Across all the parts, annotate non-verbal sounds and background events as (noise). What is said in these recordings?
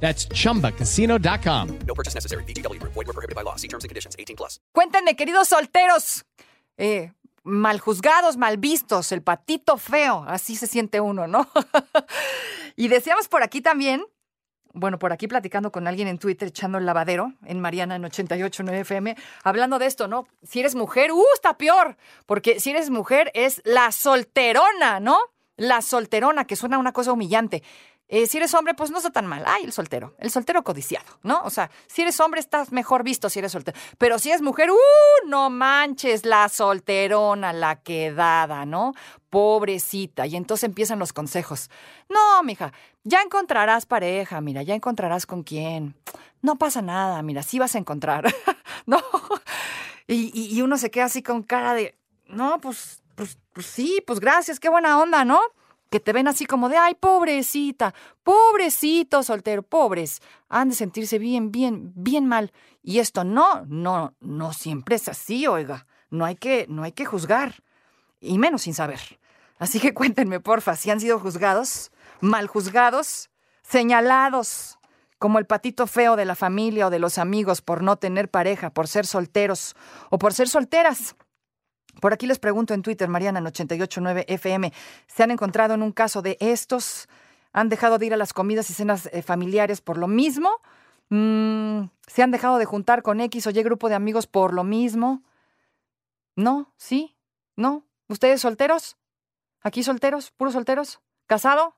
That's chumbacasino.com. No purchase necessary. VGW Group. Void were prohibited by law. See terms and conditions. 18 plus. Cuéntenme, queridos solteros, eh, mal juzgados, mal vistos, el patito feo, así se siente uno, ¿no? (laughs) y decíamos por aquí también, bueno, por aquí platicando con alguien en Twitter, echando el lavadero, en Mariana en 88.9 FM, hablando de esto, ¿no? Si eres mujer, ¡uh, está peor! Porque si eres mujer es la solterona, ¿no? La solterona, que suena una cosa humillante. Eh, si eres hombre, pues no está tan mal. Ay, el soltero, el soltero codiciado, ¿no? O sea, si eres hombre, estás mejor visto si eres soltero. Pero si es mujer, ¡uh! No manches, la solterona, la quedada, ¿no? Pobrecita. Y entonces empiezan los consejos. No, mija, ya encontrarás pareja, mira, ya encontrarás con quién. No pasa nada, mira, sí vas a encontrar, (laughs) ¿no? Y, y- y uno se queda así con cara de, no, pues, pues, pues sí, pues gracias, qué buena onda, ¿no? Que te ven así como de, ay, pobrecita, pobrecito soltero, pobres, han de sentirse bien, bien, bien mal. Y esto no, no, no siempre es así, oiga. No hay que, no hay que juzgar, y menos sin saber. Así que (laughs) cuéntenme, porfa, si han sido juzgados, mal juzgados, señalados como el patito feo de la familia o de los amigos por no tener pareja, por ser solteros o por ser solteras. Por aquí les pregunto en Twitter, Mariana en 889 FM, ¿se han encontrado en un caso de estos? ¿Han dejado de ir a las comidas y cenas eh, familiares por lo mismo? Mm, ¿Se han dejado de juntar con X o Y grupo de amigos por lo mismo? ¿No? ¿Sí? ¿No? ¿Ustedes solteros? ¿Aquí solteros? ¿Puros solteros? ¿Casado?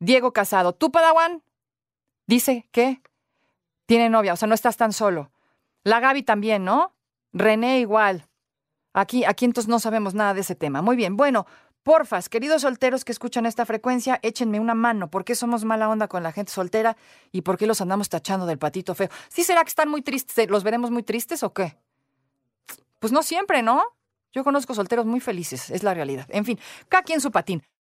Diego casado. ¿Tú, Padawan? Dice que tiene novia, o sea, no estás tan solo. La Gaby también, ¿no? René igual. Aquí, aquí entonces no sabemos nada de ese tema. Muy bien, bueno, porfas, queridos solteros que escuchan esta frecuencia, échenme una mano. ¿Por qué somos mala onda con la gente soltera y por qué los andamos tachando del patito feo? ¿Sí será que están muy tristes? ¿Los veremos muy tristes o qué? Pues no siempre, ¿no? Yo conozco solteros muy felices, es la realidad. En fin, cada quien su patín.